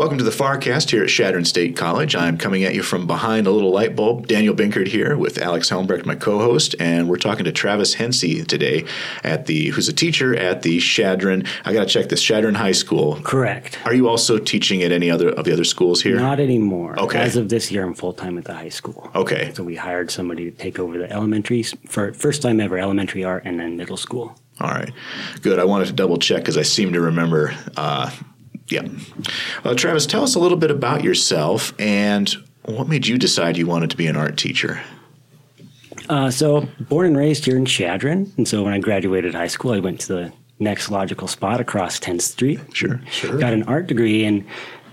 Welcome to the Farcast here at Chadron State College. I'm coming at you from behind a little light bulb. Daniel Binkard here with Alex Helmbrecht, my co-host, and we're talking to Travis Hencey today at the who's a teacher at the Chadron. I got to check this Chadron High School. Correct. Are you also teaching at any other of the other schools here? Not anymore. Okay. As of this year, I'm full time at the high school. Okay. So we hired somebody to take over the elementary for first time ever elementary art and then middle school. All right, good. I wanted to double check because I seem to remember. Uh, yeah. Uh, Travis, tell us a little bit about yourself and what made you decide you wanted to be an art teacher. Uh, so born and raised here in Chadron, and so when I graduated high school, I went to the next logical spot across 10th Street. Sure. Sure. Got an art degree, and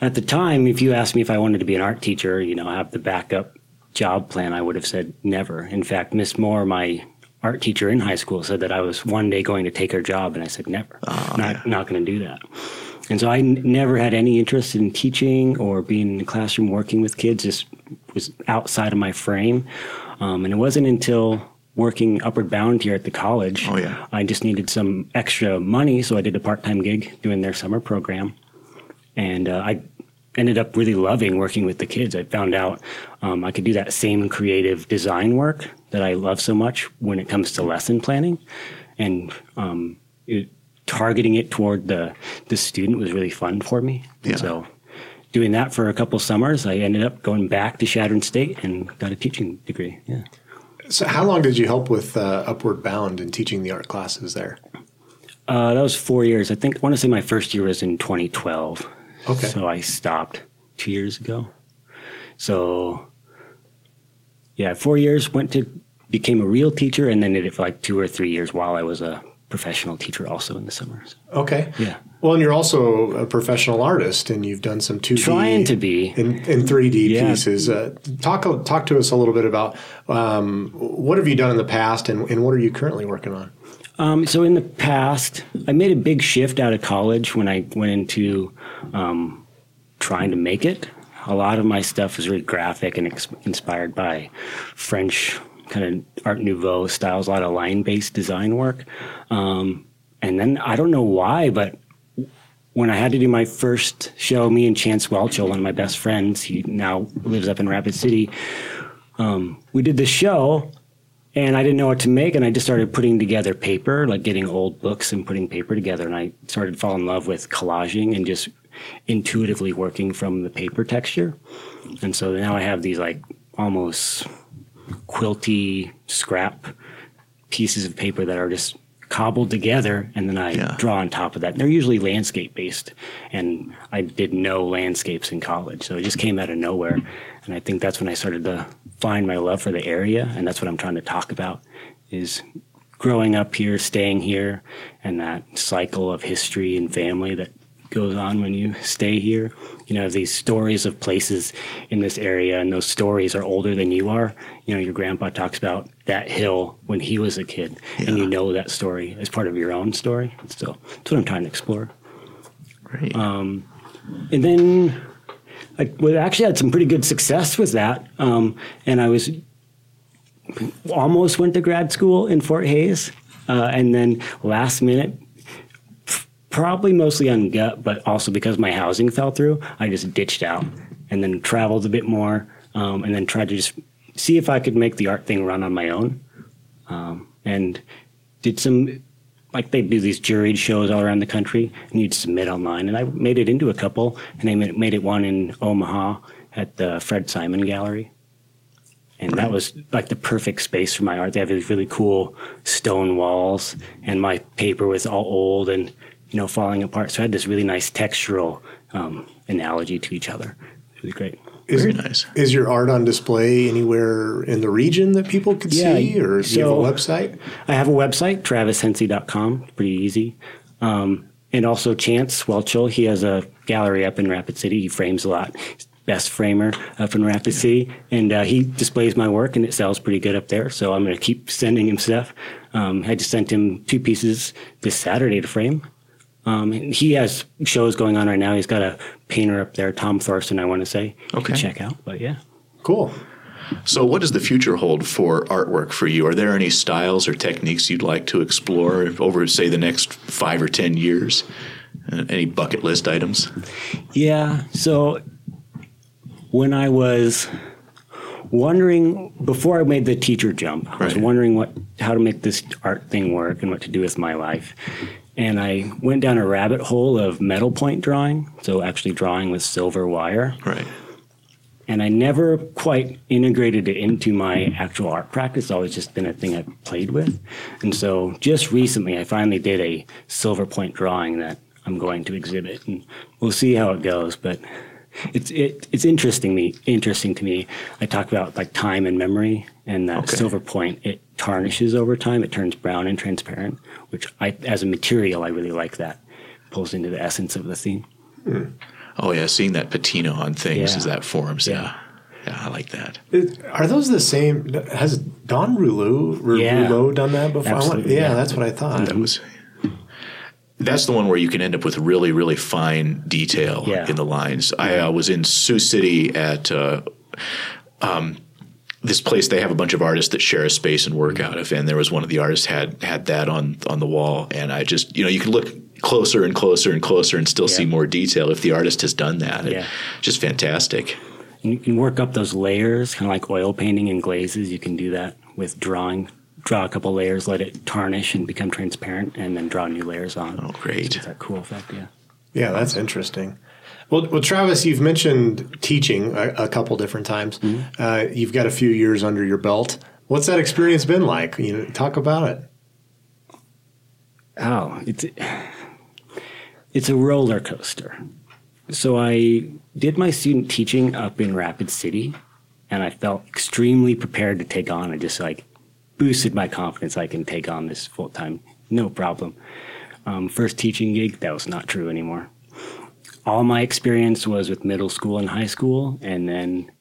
at the time, if you asked me if I wanted to be an art teacher, you know, have the backup job plan, I would have said never. In fact, Miss Moore, my art teacher in high school, said that I was one day going to take her job, and I said never. not yeah. not going to do that. And so I n- never had any interest in teaching or being in the classroom working with kids. Just was outside of my frame. Um, and it wasn't until working Upward Bound here at the college, Oh, yeah. I just needed some extra money, so I did a part-time gig doing their summer program, and uh, I ended up really loving working with the kids. I found out um, I could do that same creative design work that I love so much when it comes to lesson planning, and um, it, targeting it toward the the student was really fun for me. Yeah. So. Doing that for a couple summers, I ended up going back to Chadron State and got a teaching degree. Yeah. So, how long did you help with uh, Upward Bound and teaching the art classes there? Uh, that was four years. I think I want to say my first year was in 2012. Okay. So I stopped two years ago. So yeah, four years. Went to became a real teacher, and then did it for like two or three years while I was a professional teacher, also in the summers. Okay. Yeah. Well, and you're also a professional artist, and you've done some 2D, Trying to be. in, in 3D Yeah. pieces. Uh, talk talk to us a little bit about um, what have you done in the past, and, and what are you currently working on? Um, so in the past, I made a big shift out of college when I went into um, trying to make it. A lot of my stuff was really graphic and ex- inspired by French kind of Art Nouveau styles, a lot of line-based design work. Um, and then I don't know why, but when I had to do my first show, me and Chance Welchel, one of my best friends, he now lives up in Rapid City. Um, we did this show, and I didn't know what to make, and I just started putting together paper, like getting old books and putting paper together. And I started falling in love with collaging and just intuitively working from the paper texture. And so now I have these like almost quilty scrap pieces of paper that are just cobbled together and then I Yeah. draw on top of that. And they're usually landscape based and I did no landscapes in college. So it just came out of nowhere. And I think that's when I started to find my love for the area and that's what I'm trying to talk about is growing up here, staying here and that cycle of history and family that goes on when you stay here. You know, these stories of places in this area, and those stories are older than you are. You know, your grandpa talks about that hill when he was a kid, and you know that story as part of your own story. So that's what I'm trying to explore. Great. And then I actually had some pretty good success with that. Um, and I was almost went to grad school in Fort Hays. Uh, and then last minute, probably mostly on gut, but also because my housing fell through, I just ditched out and then traveled a bit more um, and then tried to just see if I could make the art thing run on my own. Um, and did some like they do these juried shows all around the country, and you'd submit online. And I made it into a couple, and I made, made it one in Omaha at the Fred Simon Gallery. And that was like the perfect space for my art. They have these really cool stone walls, and my paper was all old and you know falling apart. So I had this really nice textural um, analogy to each other. It was great. Is, Very nice. Is your art on display anywhere in the region that people could Yeah, see, or do you have so- a website? I have a website, travishencey.com. It's pretty easy. Um, and also Chance Welchel, he has a gallery up in Rapid City. He frames a lot. He's best framer up in Rapid City. And uh, he displays my work and it sells pretty good up there. So I'm going to keep sending him stuff. Um, I just sent him two pieces this Saturday to frame. Um, he has shows going on right now. He's got a painter up there, Tom Thorson, I want to say. You Okay. can check out. But yeah. Cool. So, what does the future hold for artwork for you? Are there any styles or techniques you'd like to explore over, say, the next five or ten years? Uh, Any bucket list items? Yeah. So when I was wondering before I made the teacher jump, I was Right. wondering what how to make this art thing work and what to do with my life. And I went down a rabbit hole of metal point drawing, so actually drawing with silver wire. Right. And I never quite integrated it into my actual art practice. It's always just been a thing I've played with. And so just recently, I finally did a silver point drawing that I'm going to exhibit, and we'll see how it goes. But it's it, it's interesting me interesting to me. I talk about like time and memory, and that Okay. silver point it tarnishes over time. It turns brown and transparent, which I as a material I really like that. Pulls into the essence of the theme. Oh yeah, seeing that patina on things Yeah. as that forms. Yeah. Yeah. yeah. I like that. It- Are those the same? Has Don Rouleau, R- Yeah. Rouleau done that before? Want- yeah, yeah. that's what I thought. That was. That's the one where you can end up with really, really fine detail Yeah. in the lines. I uh, was in Sioux City at uh, um, this place. They have a bunch of artists that share a space and work out of, and there was one of the artists had had that on on the wall, and I just you know you can look closer and closer and closer and still see more detail if the artist has done that. It- Yeah. just fantastic. And you can work up those layers, kind of like oil painting and glazes. You can do that with drawing. Draw a couple layers, let it tarnish and become transparent, and then draw new layers on. Oh, great. It's that cool effect, yeah. Yeah, that's interesting. Well, well, Travis, you've mentioned teaching a, a couple different times. Mm-hmm. Uh, you've got a few years under your belt. What's that experience been like? You know, talk about it. Oh, it's it's a roller coaster. So I did my student teaching up in Rapid City, and I felt extremely prepared to take on. I just like boosted my confidence. I can take on this full time, no problem. Um, first teaching gig, that was not true anymore. All my experience was with middle school and high school, and then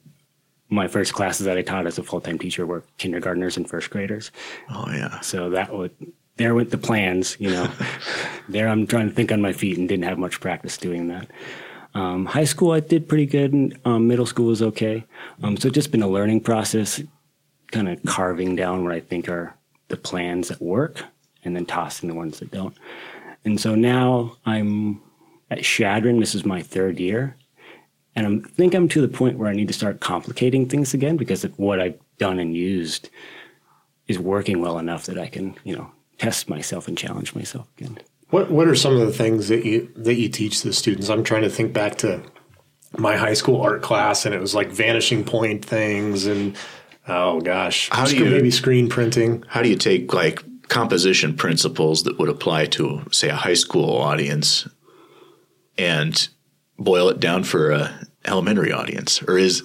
my first classes that I taught as a full time teacher were kindergartners and first graders. Oh yeah. So that would there went the plans, you know. there I'm trying to think on my feet and didn't have much practice doing that. Um, high school I did pretty good, and um, middle school was okay. Um, so it's just been a learning process, kind of carving down what I think are the plans that work, and then tossing the ones that don't. And so now I'm at Chadron. This is my third year, and I think I'm to the point where I need to start complicating things again because of what I've done and used is working well enough that I can, you know, test myself and challenge myself again. What What are some of the things that you that you teach the students? I'm trying to think back to my high school art class, and it was like vanishing point things, and oh gosh, How do you- maybe screen printing? How do you take like composition principles that would apply to, say, a high school audience and boil it down for a elementary audience? Or is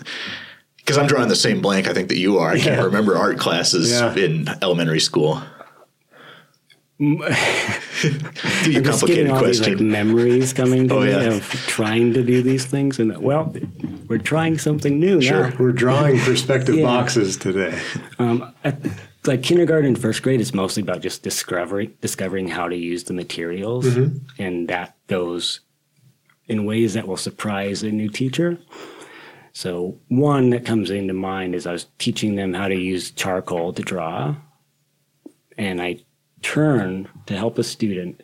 because I'm drawing the same blank I think that you are. I can't Yeah. remember art classes Yeah. in elementary school. Give you a Just getting complicated all these like question. memories coming to Oh, me yeah. of trying to do these things, and well, we're trying something new Sure. now. We're drawing perspective Yeah. boxes today. Um, I, like kindergarten and first grade is mostly about just discovering discovering how to use the materials, and that goes in ways that will surprise a new teacher. So one that comes into mind is I was teaching them how to use charcoal to draw, and I turn to help a student,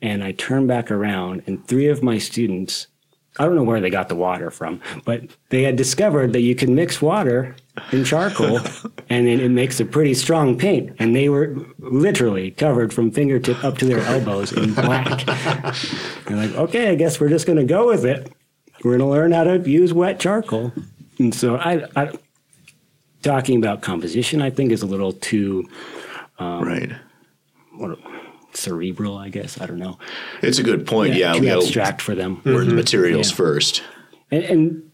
and I turn back around, and three of my students. I don't know where they got the water from, but they had discovered that you can mix water in charcoal and then it makes a pretty strong paint. And they were literally covered from fingertip up to their elbows in black. They're like, okay, I guess we're just going to go with it. We're going to learn how to use wet charcoal. And so I, I, talking about composition, I think is a little too um, right. what, cerebral, I guess. I don't know. It's a good point. Yeah, too we got abstract for them. learn the mm-hmm. materials Yeah. first. And, and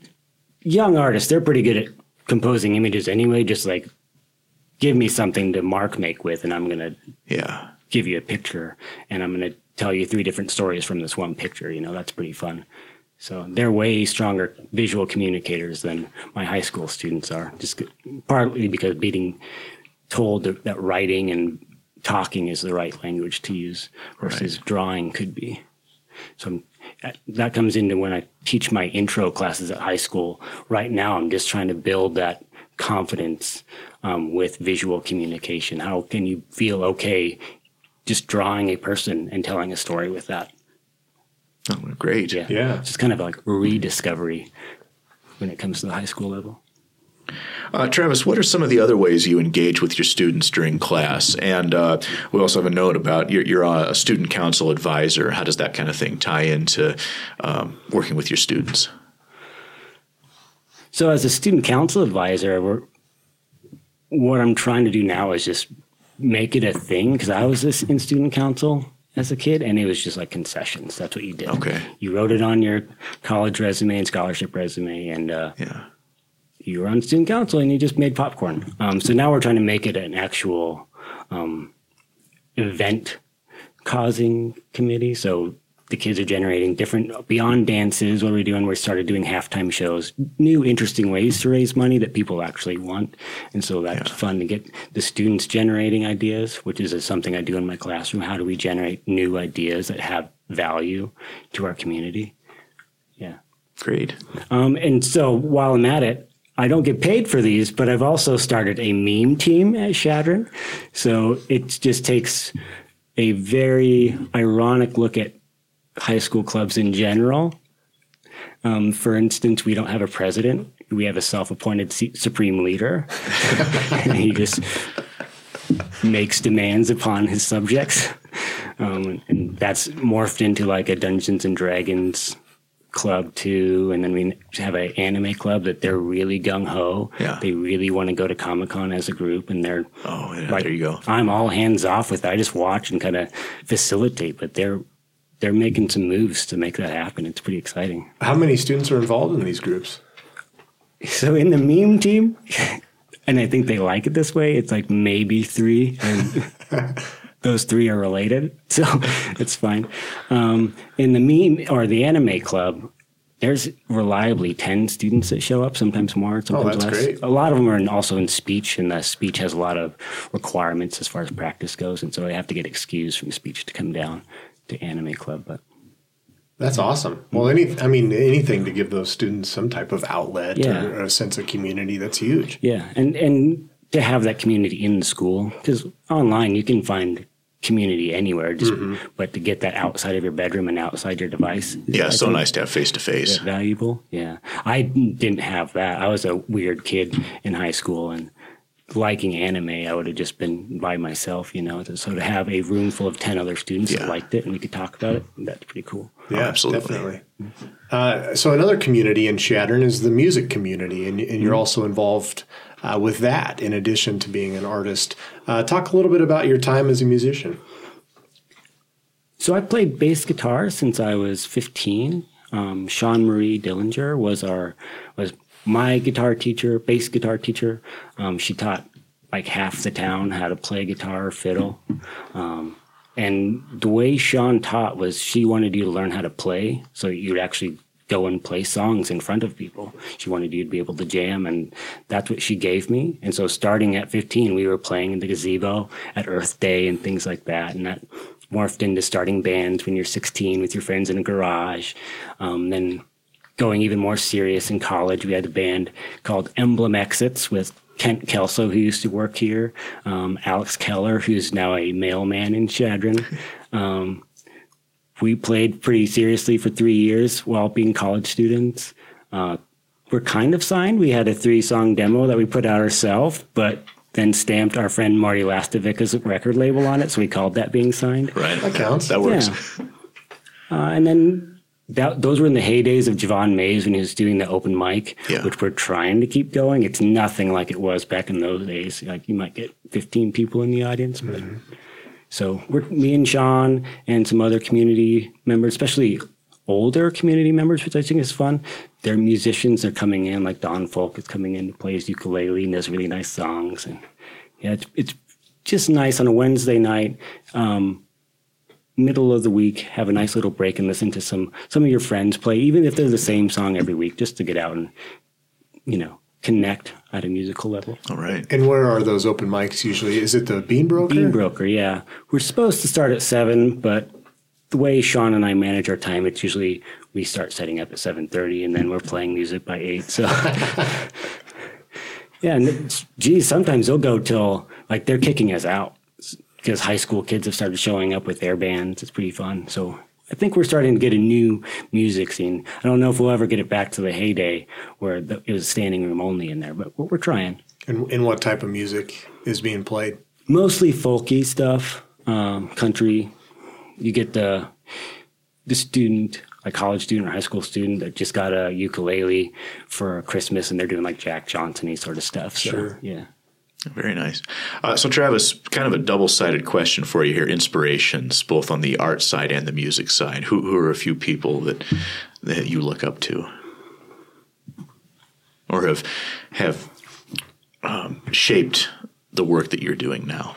young artists, they're pretty good at composing images anyway. Just like, give me something to mark make with, and I'm going to Yeah. give you a picture, and I'm going to tell you three different stories from this one picture. You know, that's pretty fun. So they're way stronger visual communicators than my high school students are. Just partly because being told that, that writing and talking is the right language to use versus drawing could be. So I'm, that- that comes into when I teach my intro classes at high school. Right now, I'm just trying to build that confidence um, with visual communication. How can you feel okay just drawing a person and telling a story with that? Oh, great. Yeah, Yeah. It's just kind of like rediscovery when it comes to the high school level. Uh, Travis, what are some of the other ways you engage with your students during class? And uh, we also have a note about you're, you're a student council advisor. How does that kind of thing tie into um, working with your students? So, as a student council advisor, we're, what I'm trying to do now is just make it a thing because I was this in student council as a kid, and it was just like concessions. That's what you did. Okay. You wrote it on your college resume and scholarship resume, and uh, Yeah. You were on student council, and you just made popcorn. Um, so now we're trying to make it an actual um, event causing committee. So the kids are generating different beyond dances. What are we doing? We started doing halftime shows, new interesting ways to raise money that people actually want, and so that's fun to get the students generating ideas, which is something I do in my classroom. How do we generate new ideas that have value to our community? Yeah. Great. Um, and so while I'm at it, I don't get paid for these, but I've also started a meme team at Chadron. So it just takes a very ironic look at high school clubs in general. Um, for instance, we don't have a president. We have a self-appointed supreme leader. and he just makes demands upon his subjects. Um, and that's morphed into like a Dungeons and Dragons club too, and then we have an anime club that they're really gung ho. Yeah. They really want to go to Comic Con as a group, and they're Oh, yeah, like, there you go. I'm all hands off with it. I just watch and kind of facilitate, but they're they're making some moves to make that happen. It's pretty exciting. How many students are involved in these groups? So in the meme team, and I think they like it this way. It's like maybe three, and those three are related, so it's fine. Um, in the meme or the anime club, there's reliably ten students that show up, sometimes more, sometimes that's less. great. A lot of them are in, also in speech, and the speech has a lot of requirements as far as practice goes, and so I have to get excused from speech to come down to anime club. But That's awesome. Well, any, I mean, anything to give those students some type of outlet Yeah. or, a sense of community, that's huge. Yeah, and and to have that community in the school because online you can find community anywhere. Just but to get that outside of your bedroom and outside your device. Yeah, I so nice to have face to face. Valuable. Yeah, I didn't have that. I was a weird kid in high school and. Liking anime, I would have just been by myself, you know. So to have a room full of ten other students Yeah. that liked it and we could talk about it, that's pretty cool. Yeah, absolutely. Definitely. Uh, so another community in Chadron is the music community, and, and you're also involved uh, with that in addition to being an artist. Uh, talk a little bit about your time as a musician. So I played bass guitar since I was 15. Um, Sean Marie Dillinger was our was my guitar teacher, bass guitar teacher. Um, she taught like half the town how to play guitar or fiddle. Um, and the way Sean taught was she wanted you to learn how to play, so you'd actually go and play songs in front of people. She wanted you to be able to jam, and that's what she gave me. And so, starting at 15, we were playing in the gazebo at Earth Day and things like that, and that morphed into starting bands when you're 16 with your friends in a garage. Um, then going even more serious in college, we had a band called Emblem Exits with Kent Kelso, who used to work here, um, Alex Keller, who's now a mailman in Chadron. Um, we played pretty seriously for three years while being college students. Uh, we're kind of signed. We had a three song demo that we put out ourselves, but then stamped our friend Marty Lastovic record label on it, so we called that being signed. Right. That counts. That works. Yeah. Uh, and then that, those were in the heydays of Javon Mays when he was doing the open mic, Yeah. which we're trying to keep going. It's nothing like it was back in those days. Like you might get 15 people in the audience. But, So we're me and Sean and some other community members, especially older community members, which I think is fun. They're musicians. They're coming in, like Don Folk is coming in, plays ukulele and does really nice songs. And yeah, it's, it's just nice on a Wednesday night. Um, middle of the week, have a nice little break and listen to some some of your friends play, even if they're the same song every week, just to get out and you know connect at a musical level. All right. And where are those open mics usually? Is it the Bean Broker? Bean Broker, yeah, we're supposed to start at seven, but the way Sean and I manage our time, it's usually we start setting up at seven thirty, and then we're playing music by eight. So. Yeah, and it's, geez, sometimes they'll go till like they're kicking us out because high school kids have started showing up with their bands. It's pretty fun. So I think we're starting to get a new music scene. I don't know if we'll ever get it back to the heyday where the, it was standing room only in there, but we're, we're trying. And, and what type of music is being played? Mostly folky stuff, um, country. You get the the student, like college student or high school student that just got a ukulele for Christmas, and they're doing like Jack Johnson sort of stuff. So, Sure. yeah. Very nice. Uh, so, Travis, kind of a double sided question for you here inspirations, both on the art side and the music side. Who, who are a few people that, that you look up to? Or have, have um, shaped the work that you're doing now?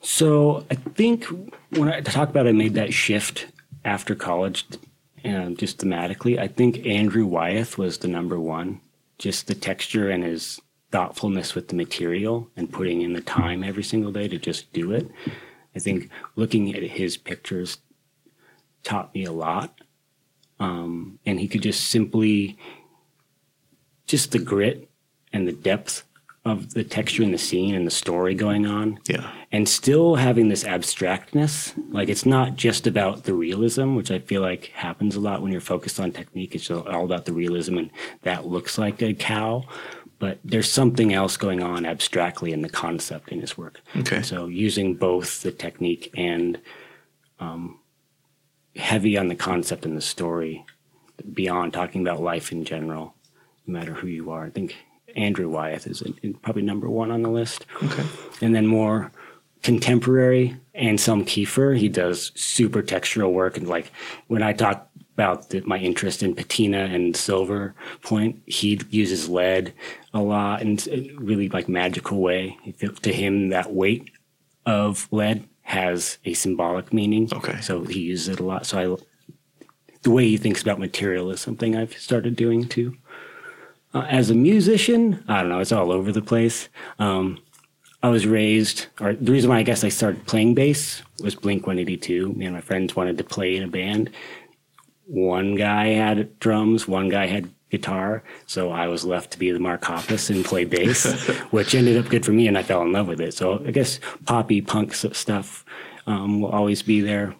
So I think when I talk about I made that shift after college, and just thematically, I think Andrew Wyeth was the number one. Just the texture and his thoughtfulness with the material and putting in the time every single day to just do it. I think looking at his pictures taught me a lot. Um, and he could just simply, just the grit and the depth of the texture in the scene and the story going on Yeah. and still having this abstractness. Like it's not just about the realism, which I feel like happens a lot when you're focused on technique. It's all about the realism, and that looks like a cow. But there's something else going on abstractly in the concept in his work. Okay. So using both the technique and um, heavy on the concept and the story, beyond talking about life in general, no matter who you are. I think Andrew Wyeth is in- probably number one on the list Okay. and then more contemporary Anselm Kiefer. He does super textural work, and like when I talk about the, my interest in patina and silver point, he uses lead a lot in a really like magical way. To him, that weight of lead has a symbolic meaning. Okay. so he uses it a lot. So I, the way he thinks about material is something I've started doing too. Uh, as a musician, I don't know, it's all over the place. Um, I was raised, or the reason why I guess I started playing bass was Blink 182. Me and my friends wanted to play in a band. One guy had drums, one guy had guitar, so I was left to be the Mark Hoppus and play bass, which ended up good for me, and I fell in love with it. So I guess poppy punk stuff um, will always be there.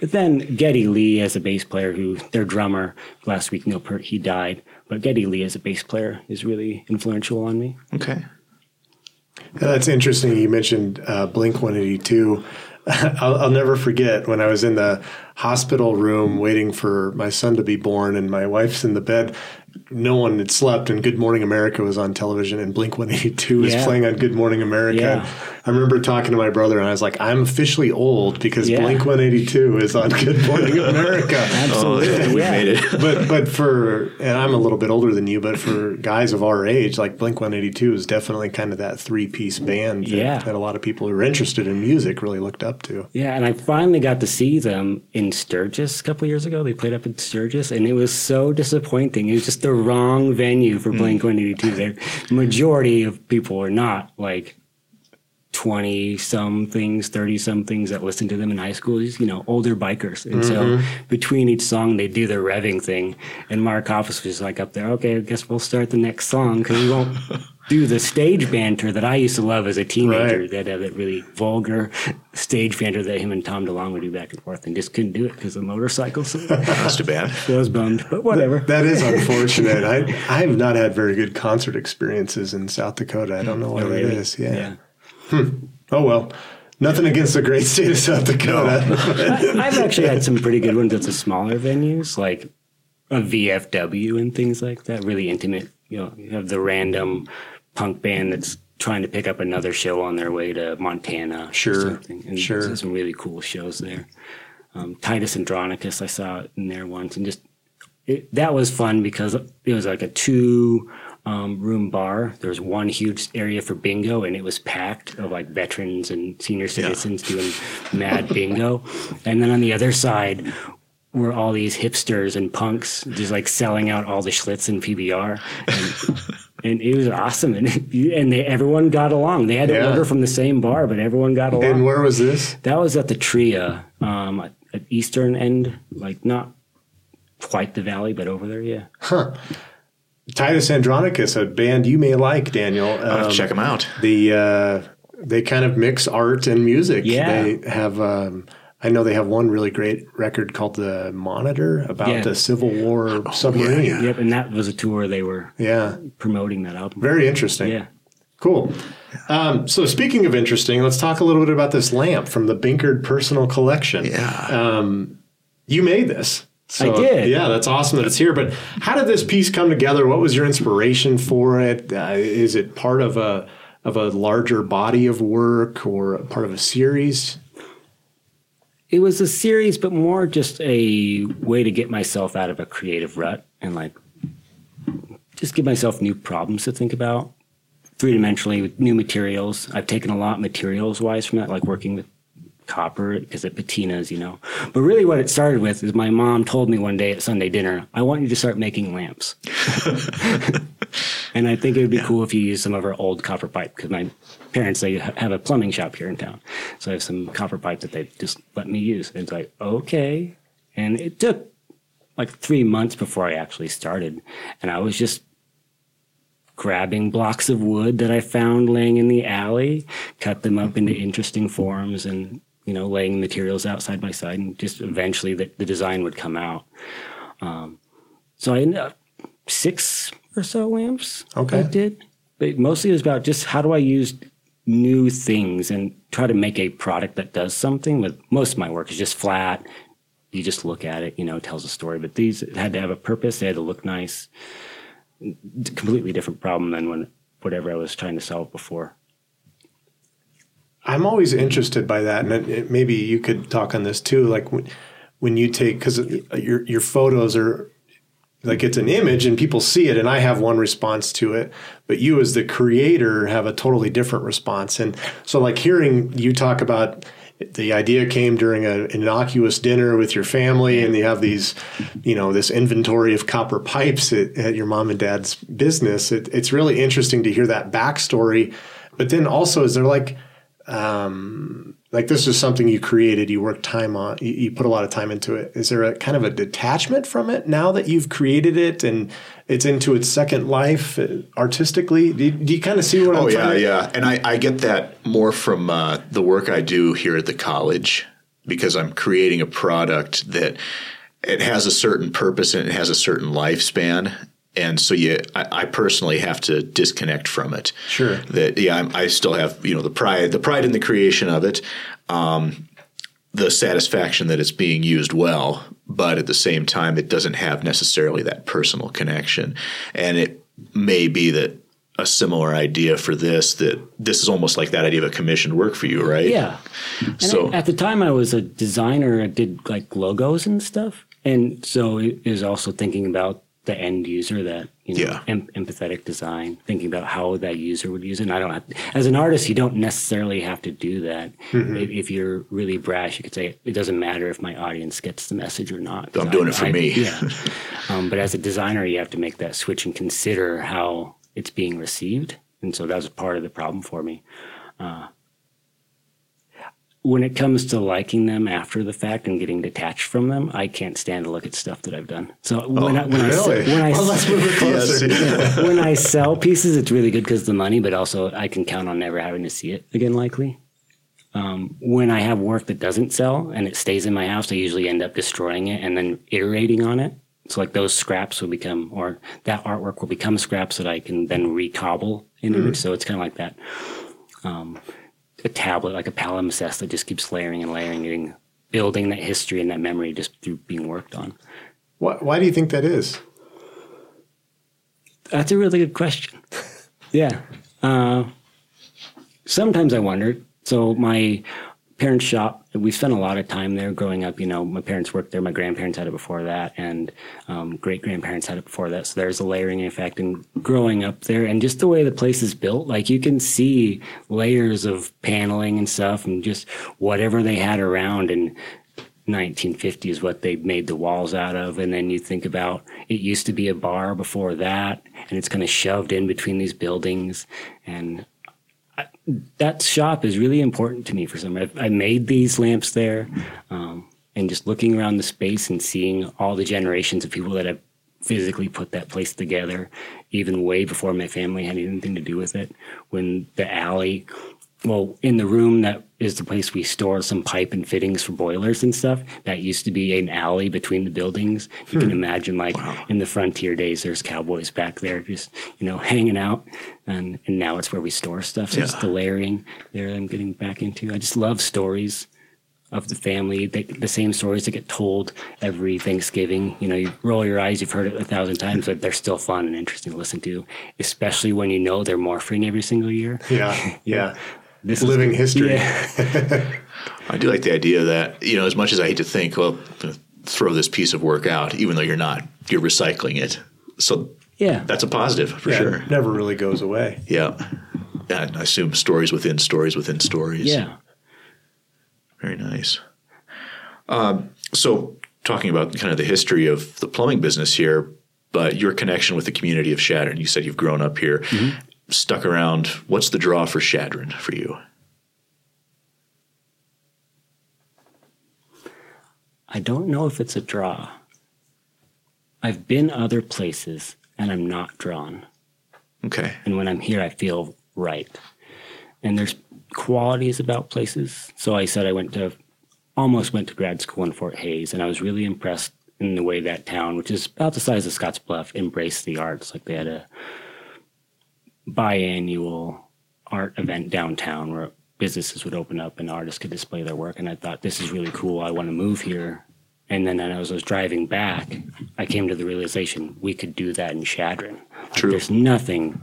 But then Geddy Lee as a bass player, who their drummer last week, Neil Peart, he died. But Geddy Lee as a bass player is really influential on me. Okay. That's interesting. You mentioned uh, Blink 182. I'll, I'll never forget when I was in the hospital room waiting for my son to be born, and my wife's in the bed. No one had slept, and Good Morning America was on television, and Blink 182 was Yeah. playing on Good Morning America. Yeah. I remember talking to my brother, and I was like, I'm officially old because Yeah. Blink 182 is on Good Morning America. Oh, we yeah. made it. but but for and I'm a little bit older than you, but for guys of our age, like Blink 182 is definitely kind of that three piece band that, Yeah. that a lot of people who are interested in music really looked up to. Yeah, and I finally got to see them in Sturgis a couple years ago. They played up in Sturgis, and it was so disappointing. It was just the wrong venue for Blink hmm. 182. The majority of people are not like 20 some things, 30 some things that listen to them in high school, These, you know, older bikers. And so mm-hmm. between each song, they do their revving thing. And Mark Hoppus was like up there, okay, I guess we'll start the next song because we won't do the stage banter that I used to love as a teenager. Right. That had that really vulgar stage banter that him and Tom DeLonge would do back and forth and just couldn't do it because of motorcycles. That's too bad. I was bummed, but whatever. That is unfortunate. I I have not had very good concert experiences in South Dakota. I don't know mm, what it Really? is. Yeah. yeah. Hmm. Oh well. Nothing against the great state of South Dakota. I- I've actually had some pretty good ones at the smaller venues, like a VFW and things like that. Really intimate. You know, you have the random punk band that's trying to pick up another show on their way to Montana. or Sure, something. And sure. there's some really cool shows there. Um, Titus Andronicus, I saw it in there once, and just it, that was fun because it was like a two um, room bar. There was one huge area for bingo, and it was packed of like veterans and senior citizens doing mad bingo. And then on the other side were all these hipsters and punks just like selling out all the Schlitz and PBR. And, and it was awesome. And, and they, everyone got along. They had to Yeah. order from the same bar, but everyone got along. and where was this? That was at the Tria, um, at, at eastern end, like not quite the valley, but over there. Yeah. Huh. Titus Andronicus, a band you may like, Daniel. I'll have Um, to check them out. the uh, they kind of mix art and music. Yeah. They have. Um, I know they have one really great record called the Monitor about Yeah. the Civil War submarine. yeah. Yep, and that was a tour they were yeah. promoting that album. Very interesting. Yeah. Cool. Um, so speaking of interesting, let's talk a little bit about this lamp from the Binkard Personal Collection. Yeah. You made this. So, I did. Yeah, that's awesome that it's here. But how did this piece come together? What was your inspiration for it? Uh, is it part of a of a larger body of work or part of a series? It was a series, but more just a way to get myself out of a creative rut and like just give myself new problems to think about three dimensionally with new materials. I've taken a lot materials wise from that, like working with copper because it patinas, you know. But really, what it started with is my mom told me one day at Sunday dinner, "I want you to start making lamps." and I think it would be cool if you use some of our old copper pipe because my parents they have a plumbing shop here in town, so I have some copper pipe that they just let me use. And it's like okay, and it took like three months before I actually started, and I was just grabbing blocks of wood that I found laying in the alley, cut them up into interesting forms, and you know, laying materials out side by side, and just eventually the, the design would come out. Um, so I ended up six or so lamps. Okay. I did, but mostly it was about just how do I use new things and try to make a product that does something. With most of my work is just flat. You just look at it, you know, it tells a story. But these had to have a purpose. They had to look nice completely different problem than when whatever I was trying to solve before. I'm always interested by that, and it, it- maybe you could talk on this too. Like when, when you take because your your photos are like it's an image and people see it, and I have one response to it, but you as the creator have a totally different response. And so, like hearing you talk about the idea came during an innocuous dinner with your family, and you have these, you know, this inventory of copper pipes at, at your mom and dad's business. It, it's really interesting to hear that backstory. But then also, is there like um, like this is something you created you worked time on you, you put a lot of time into it. Is there a kind of a detachment from it now that you've created it and it's into its second life uh, artistically? Do you, do you kind of see what i'm Oh yeah, trying yeah, and I, I get that more from uh, the work I do here at the college because I'm creating a product that it has a certain purpose and it has a certain lifespan, and so you, I, I personally have to disconnect from it. Sure. That yeah, I'm, I still have you know the pride, the pride in the creation of it. Um, the satisfaction that it's being used well, but at the same time, it doesn't have necessarily that personal connection. And it may be that a similar idea for this that this is almost like that idea of a commissioned work for you, right? Yeah. And So- I- at the time, I was a designer. I did like logos and stuff, and so it is also thinking about the end user that you know Yeah. em- empathetic design, thinking about how that user would use it. And I don't have, as an artist, you don't necessarily have to do that. Mm-hmm. If, if you're really brash, you could say it doesn't matter if my audience gets the message or not I'm doing it for I- me. Yeah. um, but as a designer, you have to make that switch and consider how it's being received. And so that was part of the problem for me when it comes to liking them after the fact and getting detached from them, I can't stand to look at stuff that I've done. So when I when I really se- when I well, let's move closer Yes. when I sell pieces, it's really good because the money, but also I can count on never having to see it again, likely. Um, when I have work that doesn't sell and it stays in my house, I usually end up destroying it and then iterating on it. So like those scraps will become, or that artwork will become scraps that I can then recobble an image. So it's kind of like that. Um, a tablet, like a palimpsest that just keeps layering and layering, getting building that history and that memory just through being worked on. why, why do you think that is That's a really good question. yeah. Uh, sometimes I wondered. So my parents' shop, we spent a lot of time there growing up. You know, my parents worked there. My grandparents had it before that, and um, great grandparents had it before that. So there's a layering effect. And growing up there, and just the way the place is built, like you can see layers of paneling and stuff, and just whatever they had around and 1950 is what they made the walls out of. And then you think about it used to be a bar before that, and it's kind of shoved in between these buildings. And I, that shop is really important to me for some. I've, I made these lamps there, um, and just looking around the space and seeing all the generations of people that have physically put that place together, even way before my family had anything to do with it. When the alley well, in the room that is the place we store some pipe and fittings for boilers and stuff. That used to be an alley between the buildings. You can hmm. imagine, like in the frontier days, there's cowboys back there just you know hanging out, and and now it's where we store stuff. So it's Yeah. the layering there. I'm getting back into. I just love stories of the family. They, the same stories that get told every Thanksgiving. You know, you roll your eyes, you've heard it a thousand times, but they're still fun and interesting to listen to, especially when you know they're morphing every single year. Yeah, yeah. This is- Living history. Yeah. I do like the idea that, you know, as much as I hate to think, well, throw this piece of work out, even though you're not, you're recycling it. So Yeah. that's a positive for Yeah, sure. It never really goes away. Yeah. Yeah, I assume stories within stories within stories. Yeah. Very nice. Um, so, talking about kind of the history of the plumbing business here, but your connection with the community of Chadron, you said you've grown up here, stuck around. What's the draw for Chadron for you? I don't know if it's a draw. I've been other places and I'm not drawn. Okay. And when I'm here, I feel right. And there's qualities about places. So I said I went to, almost went to grad school in Fort Hays, and I was really impressed in the way that town, which is about the size of Scottsbluff, embraced the arts. Like they had a biannual art event downtown where businesses would open up and artists could display their work. And I thought, this is really cool. I want to move here. And then as I was driving back, I came to the realization we could do that in Chadron. Like, True. There's nothing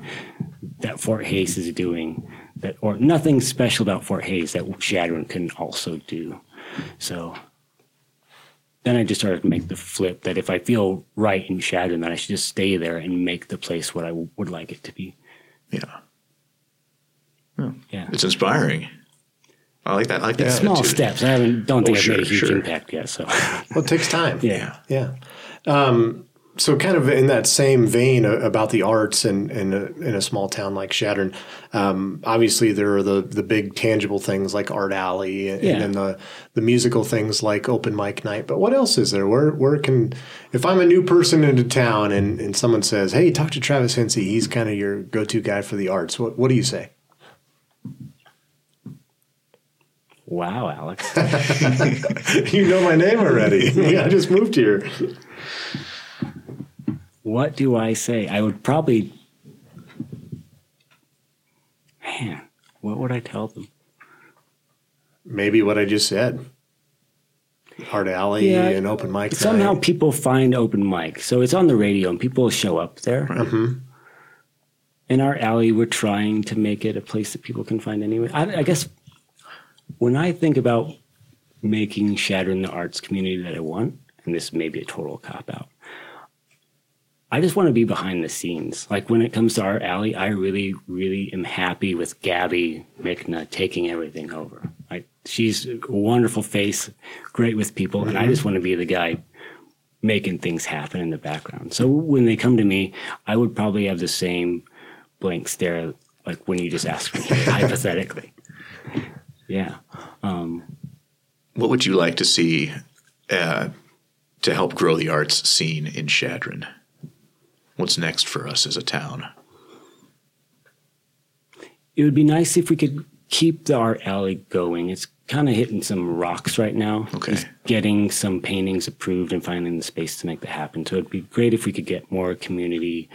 that Fort Hays is doing that, or nothing special about Fort Hays that Chadron can also do. So then I just started to make the flip that if I feel right in Chadron, then I should just stay there and make the place what I would like it to be. Yeah. Yeah. It's inspiring. I like that. I like that. Small attitude. steps. I haven't, don't think Oh, I've made a huge sure. impact yet. So Well, it takes time. yeah. Yeah. Um, so, kind of in that same vein uh, about the arts and in, a, in a small town like Chadron, um, obviously there are the, the big tangible things like Art Alley and, Yeah. and then the, the musical things like Open Mic Night. But what else is there? Where where can if I'm a new person into town and, and someone says, "Hey, talk to Travis Hencey. He's kind of your go to guy for the arts." What what do you say? Wow, Alex. you know my name already. I just moved here. What do I say? I would probably, man, what would I tell them? Maybe what I just said. Art Alley Yeah, and Open Mic. Somehow Night. people find open mic. So it's on the radio and people show up there. Mm-hmm. In Art Alley, we're trying to make it a place that people can find anyway. I, I guess when I think about making Shattering the arts community that I want, and this may be a total cop out, I just want to be behind the scenes. Like when it comes to Art Alley, I really, really am happy with Gabby Mikna taking everything over. Like she's a wonderful face, great with people, and I just want to be the guy making things happen in the background. So when they come to me, I would probably have the same blank stare like when you just asked me hypothetically. Yeah. What would you like to see uh, to help grow the arts scene in Chadron? What's next for us as a town? It would be nice if we could keep the art alley going. It's kind of hitting some rocks right now. Okay. Just getting some paintings approved and finding the space to make that happen. So it'd be great if we could get more community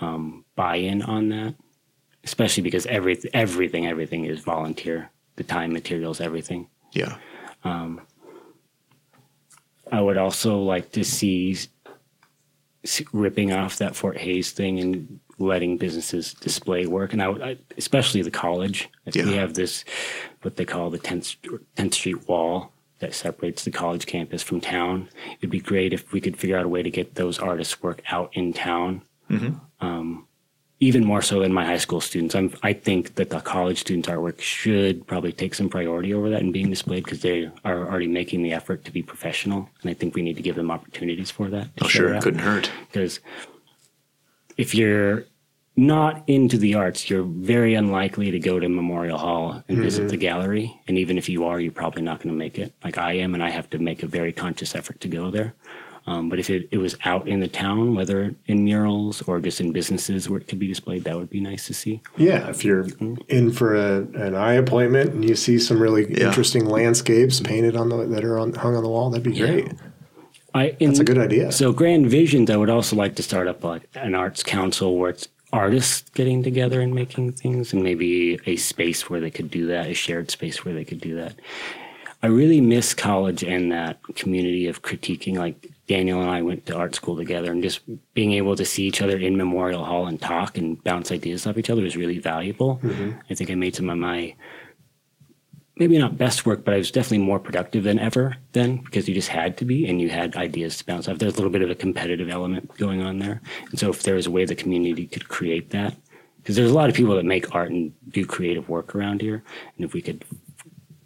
um, buy-in on that, especially because every, everything, everything is volunteer. The time, materials, everything. Yeah. I would also like to see ripping off that Fort Hays thing and letting businesses display work. And I, I especially the college. Yeah. We have this, what they call the 10th, 10th Street wall that separates the college campus from town. It'd be great if we could figure out a way to get those artists' work out in town. Um, even more so in my high school students. I'm, I think that the college students' artwork should probably take some priority over that and being displayed because they are already making the effort to be professional. And I think we need to give them opportunities for that. Oh, sure. that. Couldn't hurt. Because if you're not into the arts, you're very unlikely to go to Memorial Hall and visit mm-hmm. the gallery. And even if you are, you're probably not going to make it. Like I am, and I have to make a very conscious effort to go there. Um, but if it, it was out in the town, whether in murals or just in businesses where it could be displayed, that would be nice to see. Yeah, if you're in for a, an eye appointment and you see some really Yeah. interesting landscapes painted on the that are on, hung on the wall, that'd be great. I, in, That's a good idea. So Grand Visions, I would also like to start up like an arts council where it's artists getting together and making things, and maybe a space where they could do that, a shared space where they could do that. I really miss college and that community of critiquing. Like Daniel and I went to art school together, and just being able to see each other in Memorial Hall and talk and bounce ideas off each other was really valuable. Mm-hmm. I think I made some of my maybe not best work, but I was definitely more productive than ever then because you just had to be and you had ideas to bounce off. There's a little bit of a competitive element going on there. And so if there was a way the community could create that, because there's a lot of people that make art and do creative work around here. And if we could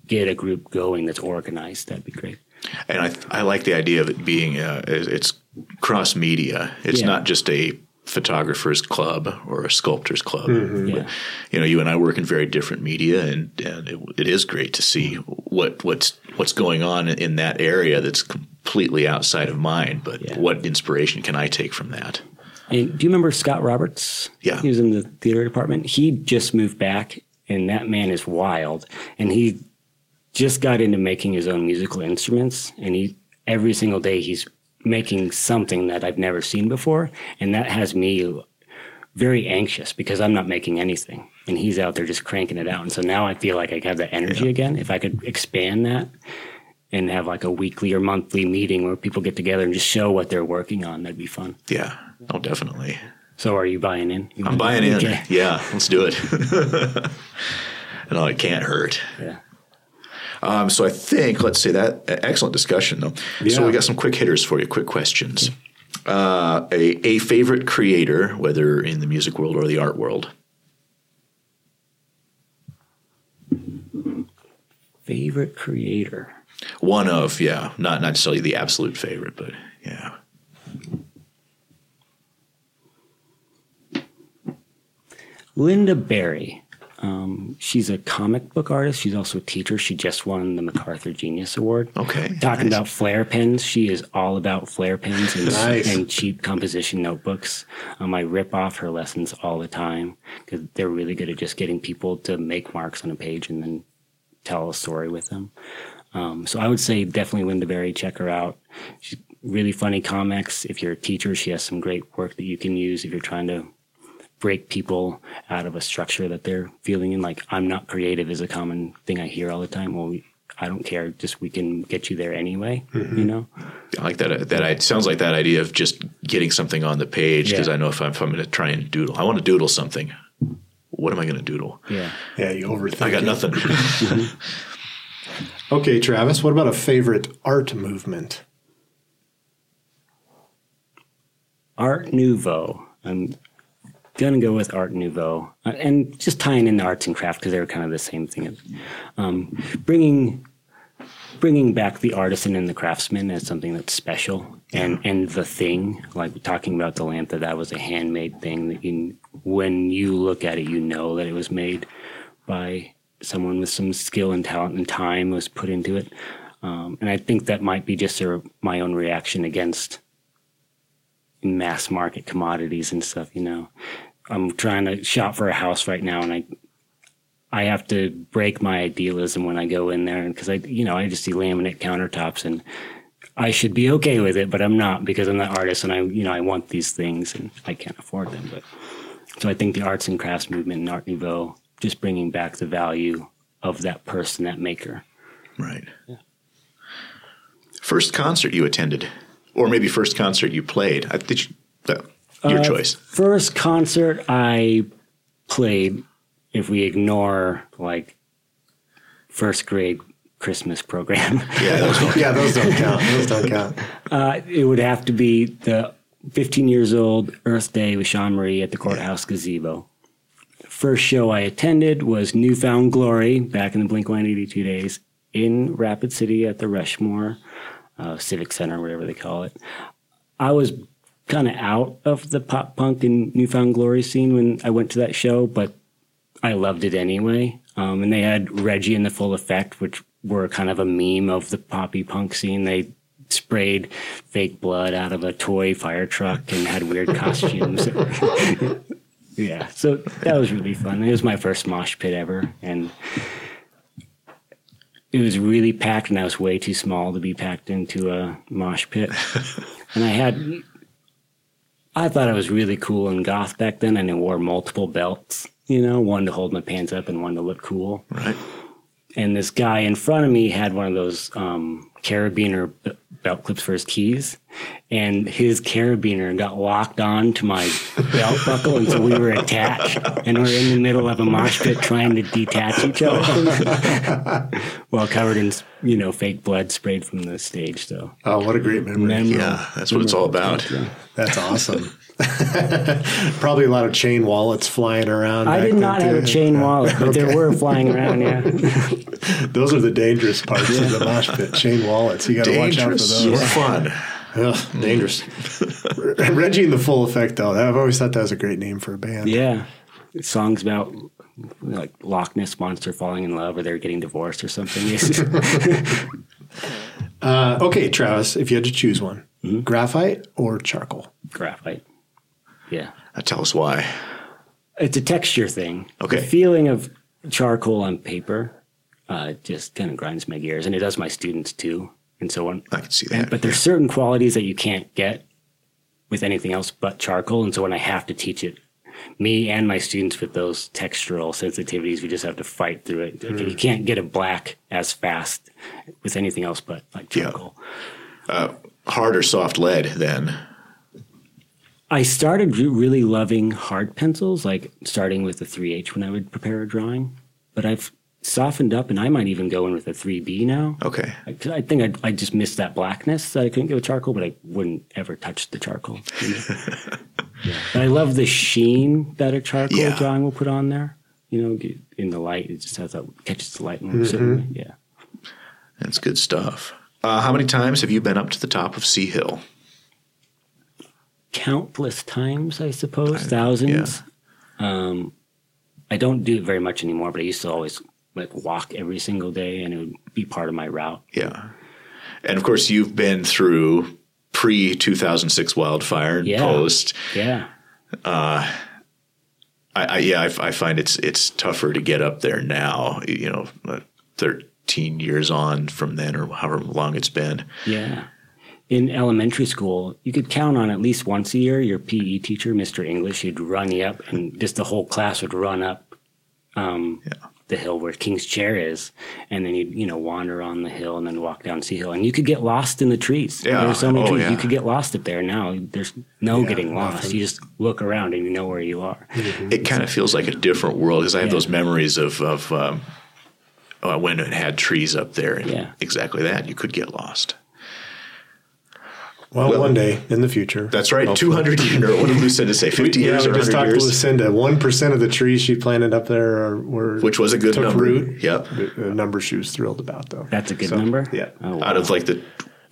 get a group going that's organized, that'd be great. And I, I like the idea of it being uh, it's cross media. It's Yeah. not just a photographer's club or a sculptor's club. Yeah. You know, you and I work in very different media, and, and it, it is great to see what what's what's going on in that area that's completely outside of mine. But Yeah. what inspiration can I take from that? And do you remember Scott Roberts? Yeah. He was in the theater department. He just moved back, and that man is wild. And he just got into making his own musical instruments, and he every single day he's making something that I've never seen before, and that has me very anxious because I'm not making anything, and he's out there just cranking it out. And so now I feel like I have that energy again. If I could expand that and have like a weekly or monthly meeting where people get together and just show what they're working on, that'd be fun. Yeah, oh, definitely. So are you buying in? You I'm buying in. Okay. Yeah, let's do it. no, oh, it can't hurt. Yeah. Um, so I think let's say that excellent discussion though. So we got some quick hitters for you, quick questions. Uh, a a favorite creator, whether in the music world or the art world. Favorite creator? One of yeah, not not necessarily the absolute favorite, but yeah. Lynda Barry. Um, she's a comic book artist. She's also a teacher. She just won the MacArthur Genius Award. Okay, Talking nice. about Flair pens, she is all about Flair pens and, Nice. and cheap composition notebooks. Um, I rip off her lessons all the time because they're really good at just getting people to make marks on a page and then tell a story with them. Um, so I would say definitely Lynda Barry. Check her out. She's really funny comics. If you're a teacher, she has some great work that you can use if you're trying to break people out of a structure that they're feeling in. Like I'm not creative is a common thing I hear all the time. Well, we, I don't care. Just we can get you there anyway. Mm-hmm. You know. I like that. Uh, that it sounds like that idea of just getting something on the page because Yeah. I know if I'm, if I'm going to try and doodle, I want to doodle something. What am I going to doodle? Yeah. Yeah, you overthink. I got it. nothing. Okay, Travis, what about a favorite art movement? Art Nouveau. I'm gonna go with Art Nouveau, uh, and just tying in the arts and craft because they're kind of the same thing. Um, bringing bringing back the artisan and the craftsman as something that's special, and and the thing like talking about the lamp that that was a handmade thing that you when you look at it you know that it was made by someone with some skill and talent and time was put into it. Um, and I think that might be just a, my own reaction against mass market commodities and stuff. You know, I'm trying to shop for a house right now, and I I have to break my idealism when I go in there, because I you know I just see laminate countertops and. I should be okay with it, but I'm not because I'm the artist and I, you know, I want these things and I can't afford them. But so I think the arts and crafts movement and Art Nouveau just bringing back the value of that person, that maker. Right. First concert you attended, or maybe first concert you played. I, did you, uh, your Uh, choice. First concert I played, if we ignore like first grade Christmas program, Yeah, that was Yeah, those don't count. Those don't count. uh, it would have to be the 15 years old Earth Day with Sean Marie at the courthouse gazebo. First show I attended was New Found Glory back in the Blink 182 days in Rapid City at the Rushmore uh, Civic Center, whatever they call it. I was kind of out of the pop punk and New Found Glory scene when I went to that show, but I loved it anyway. Um, and they had Reggie and the Full Effect, which were kind of a meme of the poppy punk scene. They sprayed fake blood out of a toy fire truck and had weird costumes. yeah, so that was really fun. It was my first mosh pit ever, and it was really packed, and I was way too small to be packed into a mosh pit. and I had, I thought it was really cool and goth back then, and it wore multiple belts. You know, one to hold my pants up and one to look cool Right. And this guy in front of me had one of those um, carabiner belt clips for his keys, and his carabiner got locked on to my belt buckle, and so we were attached, and we're in the middle of a mosh pit trying to detach each other, while covered in you know fake blood sprayed from the stage. So Oh, what a great memory. memorable- Yeah, that's what it's all about. Yeah. That's awesome. Probably a lot of chain wallets flying around. I did not have a too. chain wallet, but there were flying around. Yeah, Those are the dangerous parts of the mosh pit. Chain wallets. You got to watch out for those. or fun. Ugh, dangerous. Reggie and the Full Effect, though. I've always thought that was a great name for a band. yeah. Songs about like Loch Ness monster falling in love, or they're getting divorced or something. Uh, okay, Travis, if you had to choose one, Mm-hmm. graphite or charcoal? graphite. Yeah. Uh, Tell us why. It's a texture thing. Okay. The feeling of charcoal on paper uh, just kind of grinds my gears, and it does my students too, and so on. I can see that. But there's certain qualities that you can't get with anything else but charcoal, and so when I have to teach it, me and my students with those textural sensitivities, we just have to fight through it. Like, You can't get a black as fast with anything else but like Yeah. charcoal. Hard or soft lead, then. I started really loving hard pencils, like starting with the 3H when I would prepare a drawing. But I've softened up, and I might even go in with a 3B now. Okay. I, I think I, I just missed that blackness that I couldn't get with charcoal, but I wouldn't ever touch the charcoal. you know? yeah. But I love the sheen that a charcoal Yeah. drawing will put on there. You know, in the light, it just has that catches the light. certain. Yeah. That's good stuff. Uh, how many times have you been up to the top of C Hill? Countless times, I suppose, thousands. Um, I don't do it very much anymore, but I used to always like walk every single day, and it would be part of my route. Yeah. And of course, you've been through pre 2006 wildfire and Yeah. post. Yeah, I, I yeah, I, I find it's it's tougher to get up there now. You know, uh, thirteen years on from then, or however long it's been. yeah. In elementary school, you could count on at least once a year your PE teacher, Mr. English, he'd run you up, and just the whole class would run up um, Yeah. the hill where King's Chair is, and then you'd you know wander on the hill and then walk down C Hill, and you could get lost in the trees. Yeah. there were so many Oh, trees yeah. you could get lost up there. Now there's no Yeah, getting lost. nothing. You just look around and you know where you are. It kind of feels like a different world because I have Yeah. those memories of of um, uh, when it had trees up there. And Yeah. exactly that. You could get lost. Well, Well- one day in the future. That's right. Two hundred years. Or what did Lucinda say? Fifty yeah, years we or just hundred talked to years? Lucinda. One percent of the trees she planted up there are, were Which was a good number. root. Yep. A number she was thrilled about, though. That's a good So, number. Yeah, Oh, Out of like the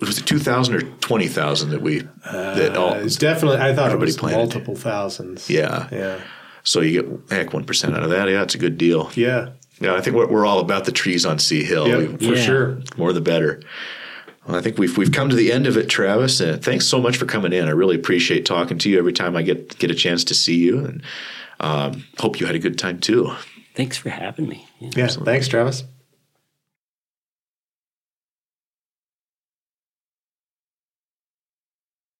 was it two thousand or twenty thousand that we that all Uh, it's definitely. I thought it Everybody was planted. multiple thousands. Yeah. yeah, so you get heck one percent out of that. Yeah, it's a good deal. yeah, Yeah, I think we're, we're all about the trees on C Hill. yeah, We- for Yeah. sure. more the better. Well, I think we've we've come to the end of it, Travis. And thanks so much for coming in. I really appreciate talking to you every time I get get a chance to see you, and um, hope you had a good time too. Thanks for having me. Yeah. Yeah, thanks, Travis.